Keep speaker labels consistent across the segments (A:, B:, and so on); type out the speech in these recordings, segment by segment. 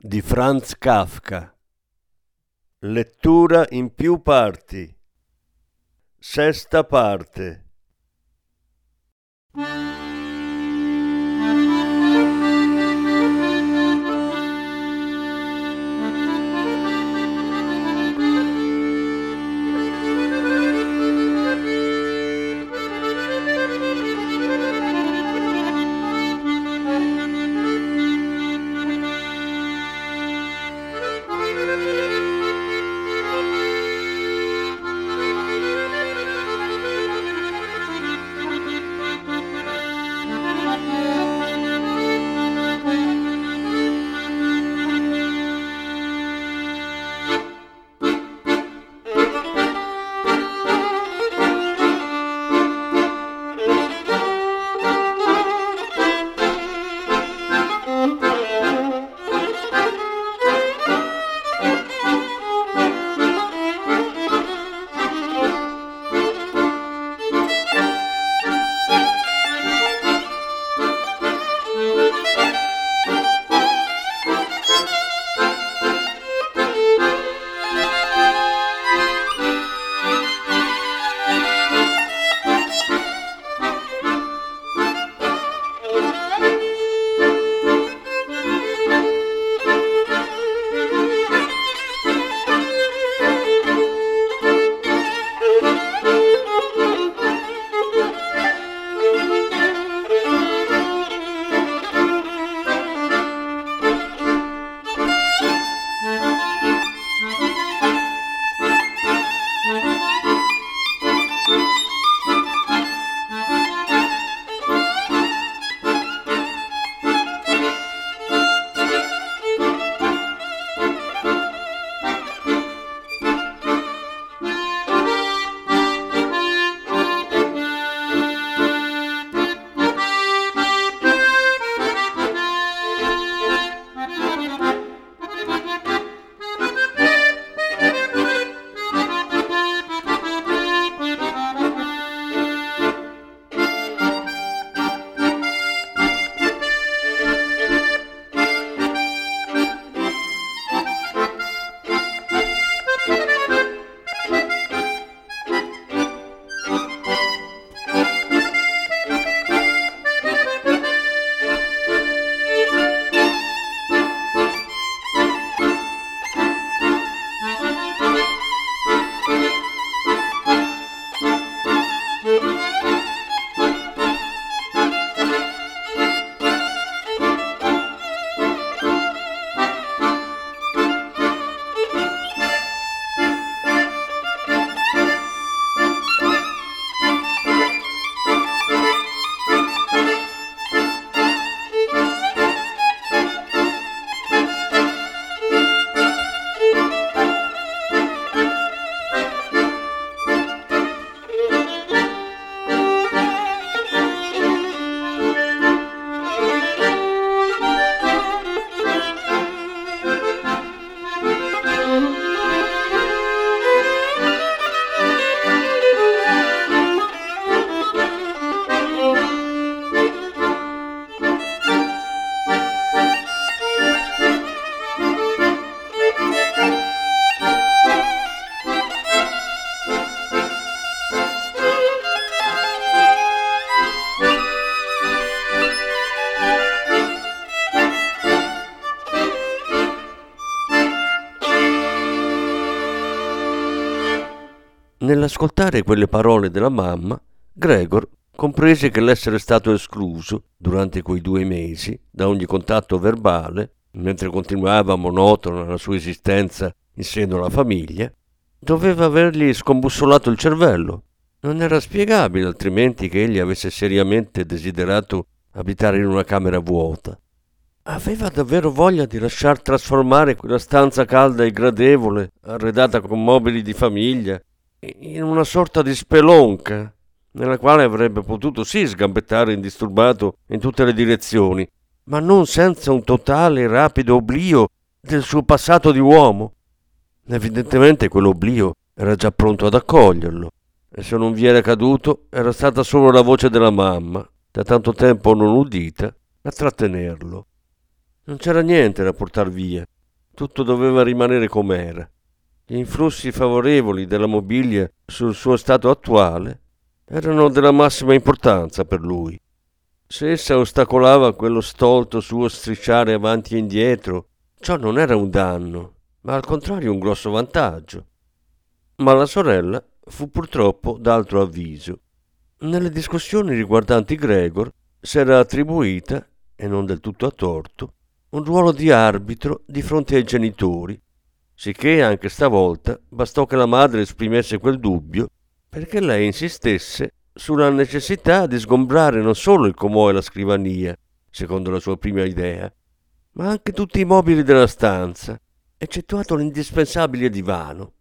A: di Franz Kafka. Lettura in più parti. Sesta parte. Nell'ascoltare quelle parole della mamma, Gregor comprese che l'essere stato escluso, durante quei due mesi, da ogni contatto verbale, mentre continuava monotona la sua esistenza in seno alla famiglia, doveva avergli scombussolato il cervello. Non era spiegabile altrimenti che egli avesse seriamente desiderato abitare in una camera vuota. Aveva davvero voglia di lasciar trasformare quella stanza calda e gradevole, arredata con mobili di famiglia, in una sorta di spelonca, nella quale avrebbe potuto sì sgambettare indisturbato in tutte le direzioni, ma non senza un totale e rapido oblio del suo passato di uomo. Evidentemente quell'oblio era già pronto ad accoglierlo, e se non vi era caduto era stata solo la voce della mamma, da tanto tempo non udita, a trattenerlo. Non c'era niente da portar via, tutto doveva rimanere com'era. Gli influssi favorevoli della mobilia sul suo stato attuale erano della massima importanza per lui. Se essa ostacolava quello stolto suo strisciare avanti e indietro, ciò non era un danno, ma al contrario un grosso vantaggio. Ma la sorella fu purtroppo d'altro avviso. Nelle discussioni riguardanti Gregor s'era attribuita, e non del tutto a torto, un ruolo di arbitro di fronte ai genitori, sicché anche stavolta bastò che la madre esprimesse quel dubbio perché lei insistesse sulla necessità di sgombrare non solo il comò e la scrivania, secondo la sua prima idea, ma anche tutti i mobili della stanza, eccettuato l'indispensabile divano.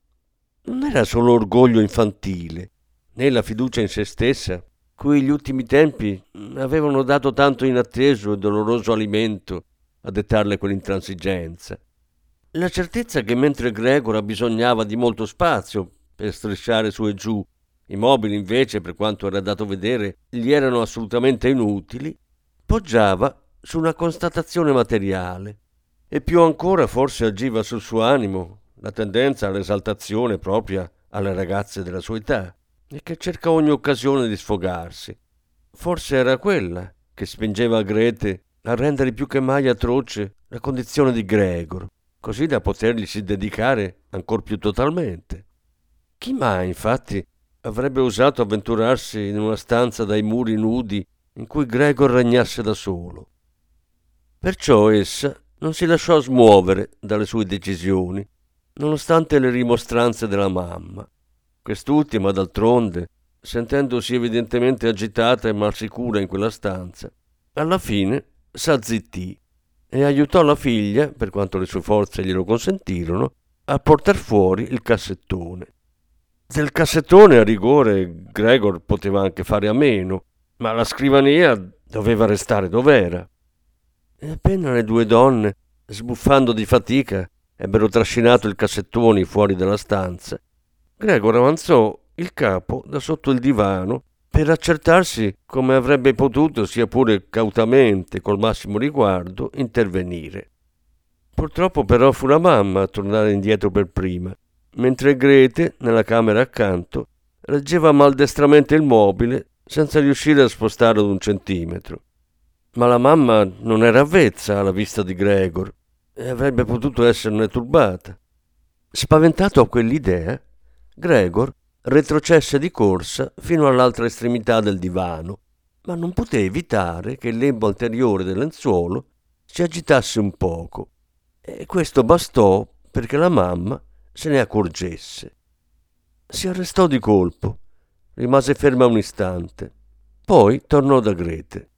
A: Non era solo orgoglio infantile, né la fiducia in se stessa, cui gli ultimi tempi avevano dato tanto inatteso e doloroso alimento a dettarle quell'intransigenza. La certezza che mentre Gregor abbisognava di molto spazio per strisciare su e giù, i mobili invece, per quanto era dato vedere, gli erano assolutamente inutili, poggiava su una constatazione materiale e più ancora forse agiva sul suo animo la tendenza all'esaltazione propria alle ragazze della sua età e che cerca ogni occasione di sfogarsi. Forse era quella che spingeva Grete a rendere più che mai atroce la condizione di Gregor, così da poterglisi dedicare ancor più totalmente. Chi mai, infatti, avrebbe osato avventurarsi in una stanza dai muri nudi in cui Gregor regnasse da solo? Perciò essa non si lasciò smuovere dalle sue decisioni, nonostante le rimostranze della mamma. Quest'ultima, d'altronde, sentendosi evidentemente agitata e malsicura in quella stanza, alla fine s'azzittì e aiutò la figlia, per quanto le sue forze glielo consentirono, a portar fuori il cassettone. Del cassettone a rigore Gregor poteva anche fare a meno, ma la scrivania doveva restare dov'era. E appena le due donne, sbuffando di fatica, ebbero trascinato il cassettone fuori dalla stanza, Gregor avanzò il capo da sotto il divano per accertarsi come avrebbe potuto, sia pure cautamente, col massimo riguardo, intervenire. Purtroppo però fu la mamma a tornare indietro per prima, mentre Grete, nella camera accanto, reggeva maldestramente il mobile senza riuscire a spostarlo d'un centimetro. Ma la mamma non era avvezza alla vista di Gregor e avrebbe potuto esserne turbata. Spaventato a quell'idea, Gregor retrocesse di corsa fino all'altra estremità del divano, ma non poté evitare che il lembo anteriore del lenzuolo si agitasse un poco, e questo bastò perché la mamma se ne accorgesse. Si arrestò di colpo, rimase ferma un istante, poi tornò da Grete.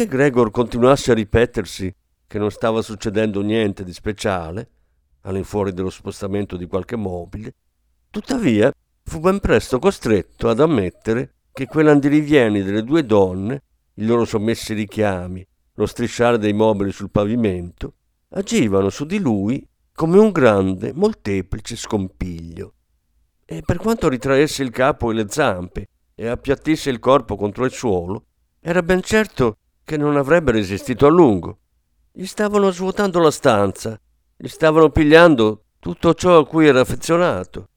A: Benché Gregor continuasse a ripetersi che non stava succedendo niente di speciale, all'infuori dello spostamento di qualche mobile, tuttavia fu ben presto costretto ad ammettere che quell'andirivieni delle due donne, i loro sommessi richiami, lo strisciare dei mobili sul pavimento, agivano su di lui come un grande, molteplice scompiglio. E per quanto ritraesse il capo e le zampe e appiattisse il corpo contro il suolo, era ben certo che non avrebbe resistito a lungo. Gli stavano svuotando la stanza, gli stavano pigliando tutto ciò a cui era affezionato.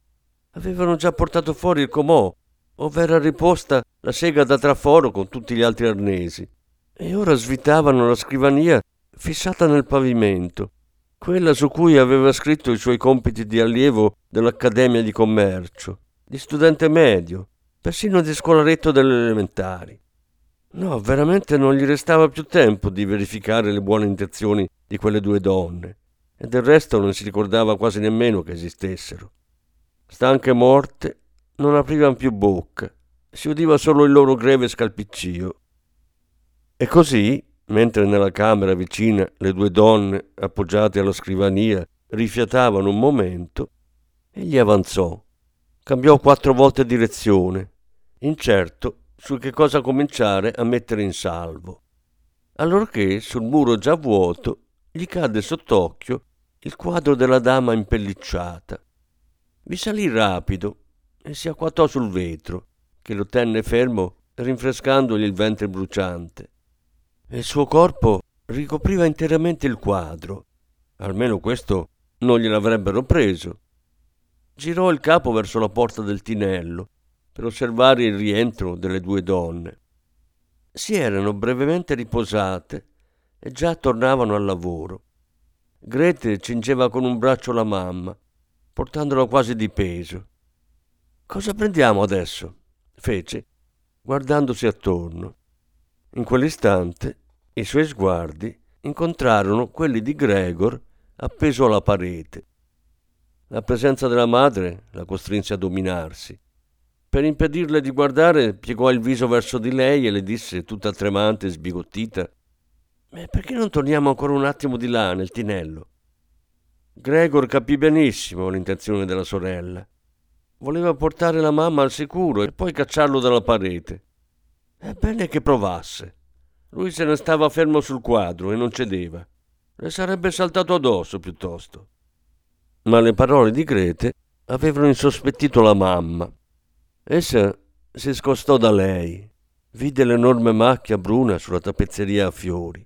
A: Avevano già portato fuori il comò, ove era riposta la sega da traforo con tutti gli altri arnesi, e ora svitavano la scrivania fissata nel pavimento, quella su cui aveva scritto i suoi compiti di allievo dell'Accademia di Commercio, di studente medio, persino di scolaretto delle elementari. No, veramente non gli restava più tempo di verificare le buone intenzioni di quelle due donne, e del resto non si ricordava quasi nemmeno che esistessero. Stanche morte, non aprivano più bocca, si udiva solo il loro greve scalpiccio. E così, mentre nella camera vicina le due donne, appoggiate alla scrivania, rifiatavano un momento, egli avanzò, cambiò quattro volte direzione, incerto su che cosa cominciare a mettere in salvo. Allorché sul muro già vuoto gli cadde sott'occhio il quadro della dama impellicciata. Vi salì rapido e si acquattò sul vetro, che lo tenne fermo rinfrescandogli il ventre bruciante. E il suo corpo ricopriva interamente il quadro. Almeno questo non gliel'avrebbero preso. Girò il capo verso la porta del tinello per osservare il rientro delle due donne. Si erano brevemente riposate e già tornavano al lavoro. Grete cingeva con un braccio la mamma, portandola quasi di peso. Cosa prendiamo adesso? fece, guardandosi attorno. In quell'istante i suoi sguardi incontrarono quelli di Gregor appeso alla parete. La presenza della madre la costrinse a dominarsi. Per impedirle di guardare, piegò il viso verso di lei e le disse, tutta tremante e sbigottita, perché non torniamo ancora un attimo di là, nel tinello? Gregor capì benissimo l'intenzione della sorella. Voleva portare la mamma al sicuro e poi cacciarlo dalla parete. È bene che provasse. Lui se ne stava fermo sul quadro e non cedeva. Le sarebbe saltato addosso piuttosto. Ma le parole di Grete avevano insospettito la mamma Essa si scostò da lei, vide l'enorme macchia bruna sulla tappezzeria a fiori.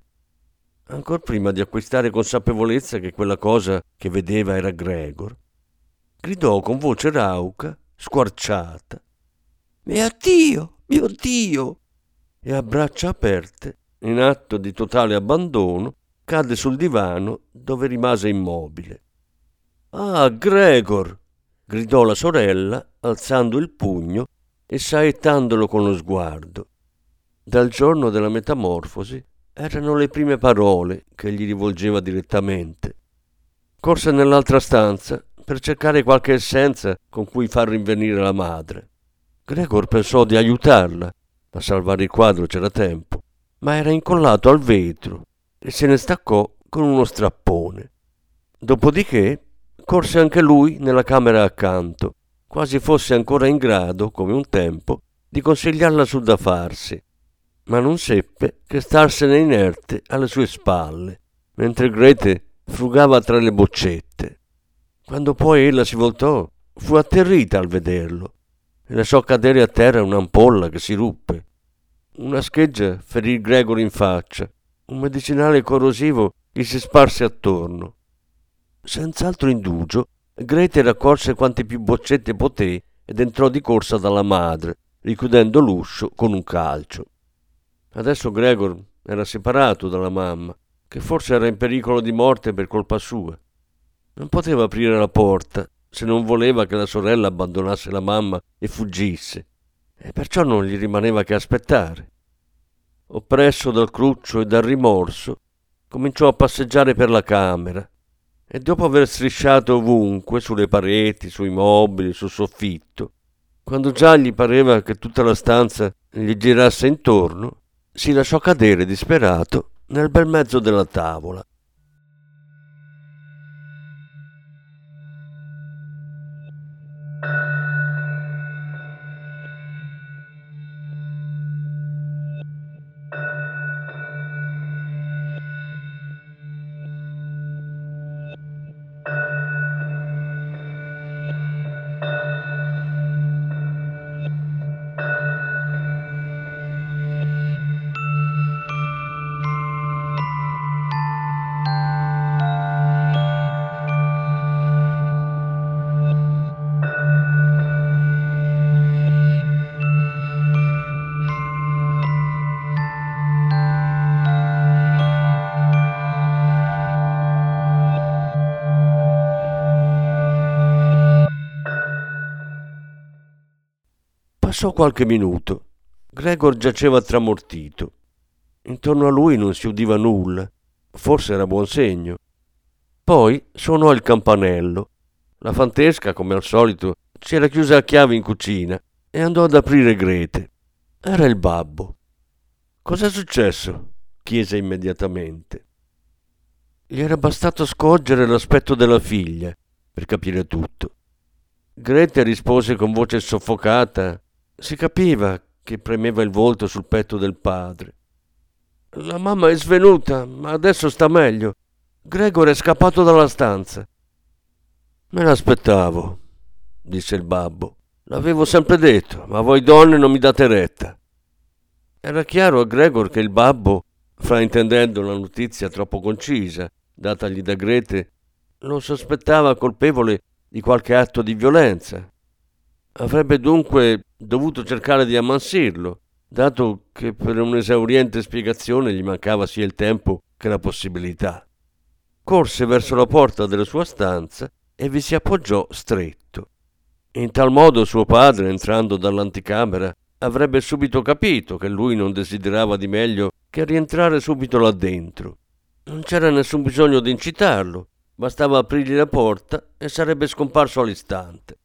A: Ancor prima di acquistare consapevolezza che quella cosa che vedeva era Gregor, gridò con voce rauca, squarciata. Mio Dio, mio Dio! E a braccia aperte, in atto di totale abbandono, cadde sul divano dove rimase immobile. Ah, Gregor! Gridò la sorella, alzando il pugno e saettandolo con lo sguardo. Dal giorno della metamorfosi erano le prime parole che gli rivolgeva direttamente. Corse nell'altra stanza per cercare qualche essenza con cui far rinvenire la madre. Gregor pensò di aiutarla, a salvare il quadro c'era tempo, ma era incollato al vetro e se ne staccò con uno strappone. Dopodiché corse anche lui nella camera accanto, quasi fosse ancora in grado, come un tempo, di consigliarla sul da farsi, ma non seppe che starsene inerte alle sue spalle, mentre Grete frugava tra le boccette. Quando poi ella si voltò, fu atterrita al vederlo e lasciò cadere a terra un'ampolla che si ruppe. Una scheggia ferì Gregory in faccia, un medicinale corrosivo gli si sparse attorno Senz'altro indugio, Grete raccolse quante più boccette poté ed entrò di corsa dalla madre, richiudendo l'uscio con un calcio. Adesso Gregor era separato dalla mamma, che forse era in pericolo di morte per colpa sua. Non poteva aprire la porta se non voleva che la sorella abbandonasse la mamma e fuggisse, e perciò non gli rimaneva che aspettare. Oppresso dal cruccio e dal rimorso, cominciò a passeggiare per la camera, e dopo aver strisciato ovunque, sulle pareti, sui mobili, sul soffitto, quando già gli pareva che tutta la stanza gli girasse intorno, si lasciò cadere disperato nel bel mezzo della tavola. Passò qualche minuto. Gregor giaceva tramortito. Intorno a lui non si udiva nulla. Forse era buon segno. Poi suonò il campanello. La fantesca, come al solito, si era chiusa a chiave in cucina e andò ad aprire Grete. Era il babbo. Cos'è successo? chiese immediatamente. Gli era bastato scorgere l'aspetto della figlia per capire tutto. Grete rispose con voce soffocata si capiva che premeva il volto sul petto del padre. La mamma è svenuta, ma adesso sta meglio. Gregor è scappato dalla stanza. Me l'aspettavo, disse il babbo. L'avevo sempre detto, ma voi donne non mi date retta. Era chiaro a Gregor che il babbo, fraintendendo la notizia troppo concisa, datagli da Grete, lo sospettava colpevole di qualche atto di violenza. Avrebbe dunque dovuto cercare di ammansirlo, dato che per un'esauriente spiegazione gli mancava sia il tempo che la possibilità. Corse verso la porta della sua stanza e vi si appoggiò stretto. In tal modo suo padre, entrando dall'anticamera, avrebbe subito capito che lui non desiderava di meglio che rientrare subito là dentro. Non c'era nessun bisogno di incitarlo, bastava aprirgli la porta e sarebbe scomparso all'istante.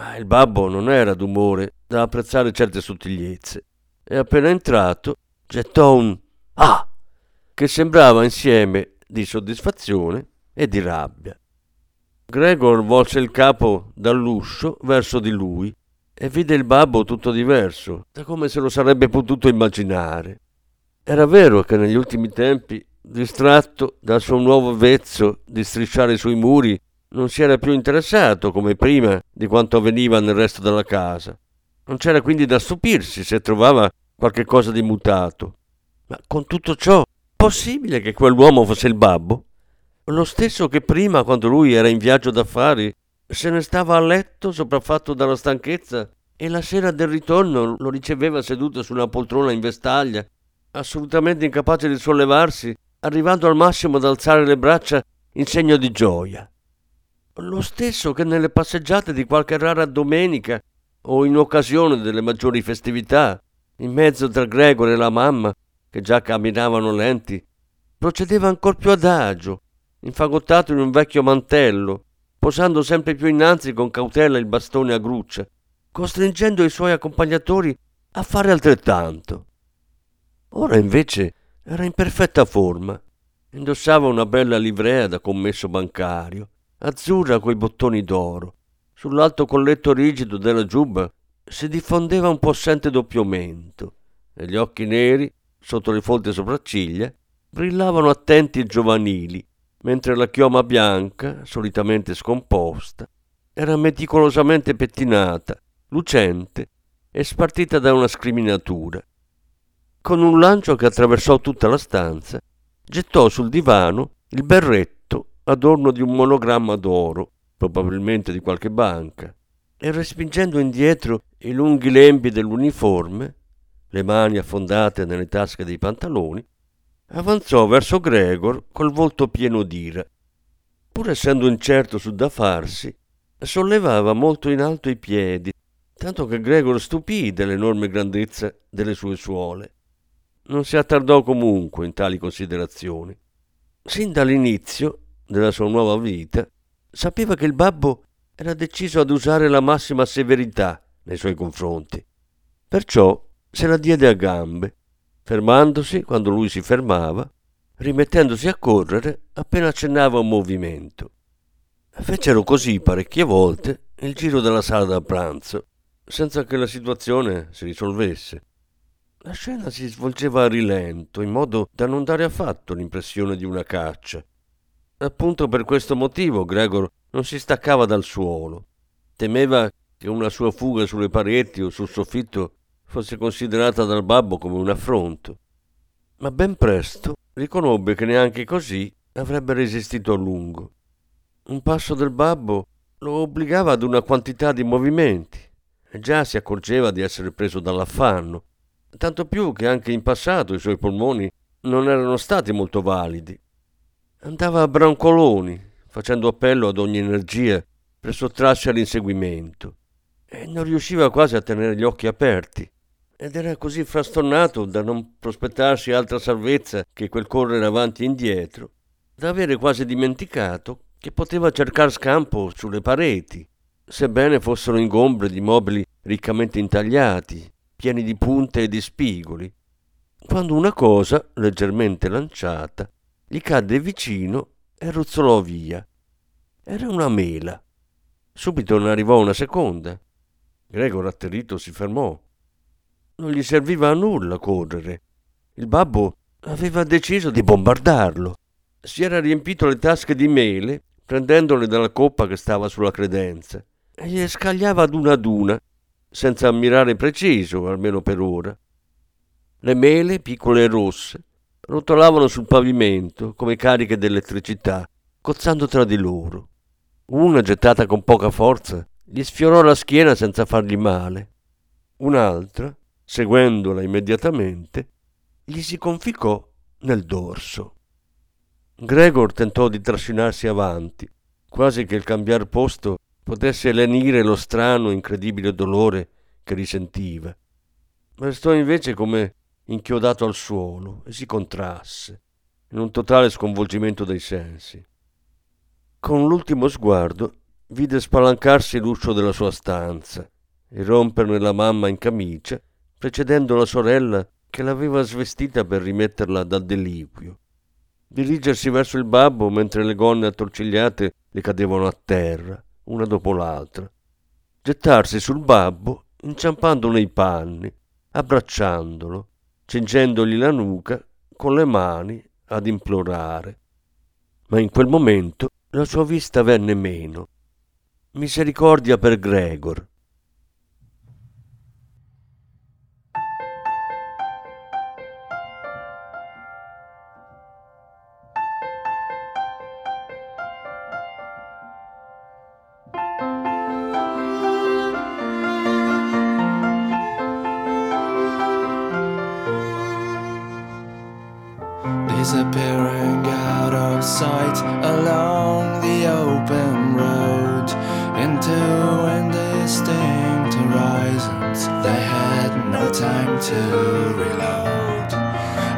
A: Ma il babbo non era d'umore da apprezzare certe sottigliezze e appena entrato gettò un Ah! che sembrava insieme di soddisfazione e di rabbia. Gregor volse il capo dall'uscio verso di lui e vide il babbo tutto diverso da come se lo sarebbe potuto immaginare. Era vero che negli ultimi tempi, distratto dal suo nuovo vezzo di strisciare sui muri non si era più interessato come prima di quanto avveniva nel resto della casa. Non c'era quindi da stupirsi se trovava qualche cosa di mutato. Ma con tutto ciò, possibile che quell'uomo fosse il babbo? Lo stesso che prima, quando lui era in viaggio d'affari, se ne stava a letto sopraffatto dalla stanchezza e la sera del ritorno lo riceveva seduto su una poltrona in vestaglia, assolutamente incapace di sollevarsi, arrivando al massimo ad alzare le braccia in segno di gioia lo stesso che nelle passeggiate di qualche rara domenica o in occasione delle maggiori festività, in mezzo tra Gregor e la mamma, che già camminavano lenti, procedeva ancor più adagio, infagottato in un vecchio mantello, posando sempre più innanzi con cautela il bastone a gruccia, costringendo i suoi accompagnatori a fare altrettanto. Ora invece era in perfetta forma, indossava una bella livrea da commesso bancario, azzurra coi bottoni d'oro. Sull'alto colletto rigido della giubba si diffondeva un possente doppiamento e gli occhi neri, sotto le folte sopracciglia, brillavano attenti e giovanili, mentre la chioma bianca, solitamente scomposta, era meticolosamente pettinata, lucente e spartita da una scriminatura. Con un lancio che attraversò tutta la stanza, gettò sul divano il berretto adorno di un monogramma d'oro, probabilmente di qualche banca, e respingendo indietro i lunghi lembi dell'uniforme, le mani affondate nelle tasche dei pantaloni, avanzò verso Gregor col volto pieno d'ira. Pur essendo incerto su da farsi, sollevava molto in alto i piedi, tanto che Gregor stupì dell'enorme grandezza delle sue suole. Non si attardò comunque in tali considerazioni. Sin dall'inizio della sua nuova vita, sapeva che il babbo era deciso ad usare la massima severità nei suoi confronti. Perciò se la diede a gambe fermandosi quando lui si fermava, rimettendosi a correre appena accennava un movimento. Fecero così parecchie volte il giro della sala da pranzo, senza che la situazione si risolvesse. La scena si svolgeva a rilento, in modo da non dare affatto l'impressione di una caccia. Appunto per questo motivo Gregor non si staccava dal suolo. Temeva che una sua fuga sulle pareti o sul soffitto fosse considerata dal babbo come un affronto. Ma ben presto riconobbe che neanche così avrebbe resistito a lungo. Un passo del babbo lo obbligava ad una quantità di movimenti e già si accorgeva di essere preso dall'affanno tanto più che anche in passato i suoi polmoni non erano stati molto validi. Andava a brancoloni, facendo appello ad ogni energia per sottrarsi all'inseguimento, e non riusciva quasi a tenere gli occhi aperti, ed era così frastornato da non prospettarsi altra salvezza che quel correre avanti e indietro, da avere quasi dimenticato che poteva cercare scampo sulle pareti, sebbene fossero ingombre di mobili riccamente intagliati, pieni di punte e di spigoli, quando una cosa, leggermente lanciata, gli cadde vicino e ruzzolò via. Era una mela. Subito ne arrivò una seconda. Gregor atterrito si fermò. Non gli serviva a nulla correre. Il babbo aveva deciso di bombardarlo. Si era riempito le tasche di mele, prendendole dalla coppa che stava sulla credenza, e le scagliava ad una ad una, senza ammirare preciso, almeno per ora. Le mele, piccole e rosse, rotolavano sul pavimento come cariche d'elettricità, cozzando tra di loro. Una, gettata con poca forza, gli sfiorò la schiena senza fargli male. Un'altra, seguendola immediatamente, gli si conficcò nel dorso. Gregor tentò di trascinarsi avanti, quasi che il cambiar posto potesse lenire lo strano, incredibile dolore che risentiva. Restò invece come inchiodato al suolo e si contrasse, in un totale sconvolgimento dei sensi. Con l'ultimo sguardo vide spalancarsi l'uscio della sua stanza e romperne la mamma in camicia, precedendo la sorella che l'aveva svestita per rimetterla dal deliquio. Dirigersi verso il babbo mentre le gonne attorcigliate le cadevano a terra una dopo l'altra, gettarsi sul babbo inciampando nei panni, abbracciandolo, cingendogli la nuca con le mani ad implorare. Ma in quel momento la sua vista venne meno. Misericordia per Gregor,
B: sight along the open road into indistinct horizons. They had no time to reload.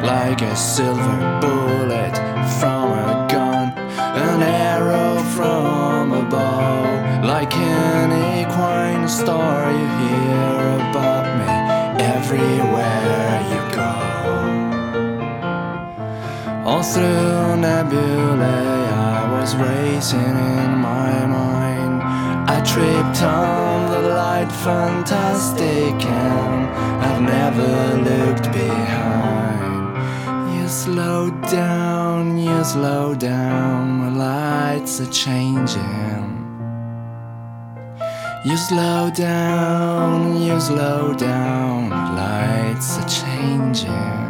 B: Like a silver bullet from a gun, an arrow from a bow, like an equine star Through nebulae, I was racing in my mind. I tripped on the light, fantastic, and I've never looked behind. You slow down, you slow down, the lights are changing. You slow down, you slow down, the lights are changing.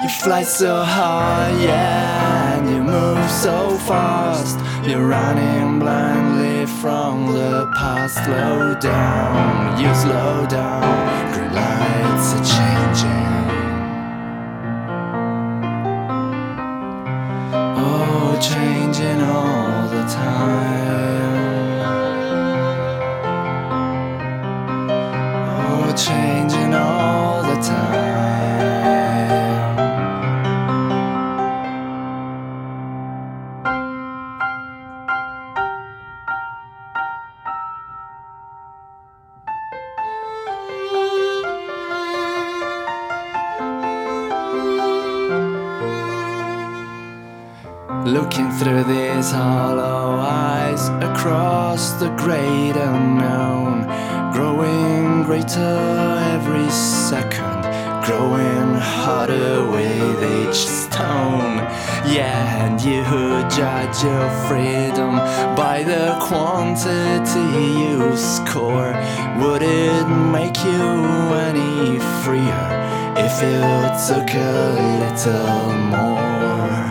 B: You fly so high, yeah, and you move so fast. You're running blindly from the past. Slow down, you slow down. Green lights are changing. Oh, changing all the time. Greater every second, growing harder with each stone. Yeah, and you judge your freedom by the quantity you score, would it make you any freer if you took a little more?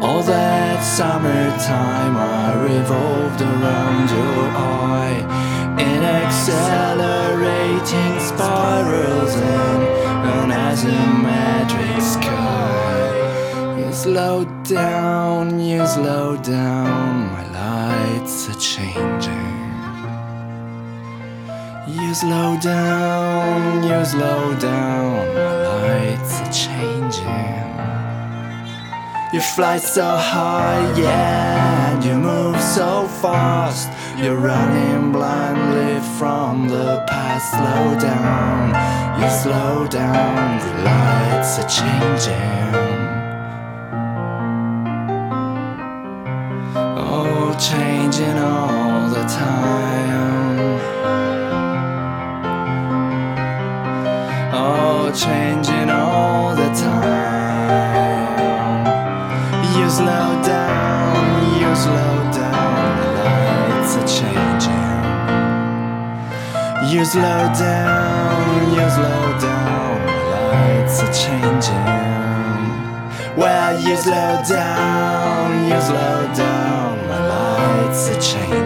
B: All that summertime I revolved around your eye in accelerating spirals in an asymmetric sky. You slow down, you slow down, my lights are changing. You slow down, you slow down, my lights are changing. You fly so high, yeah, and you move so fast. You're running blindly from the past. Slow down, you slow down, the lights are changing. Oh, changing all the time. Oh, changing You slow down, you slow down, lights are changing. Well, you slow down, you slow down, my lights are changing.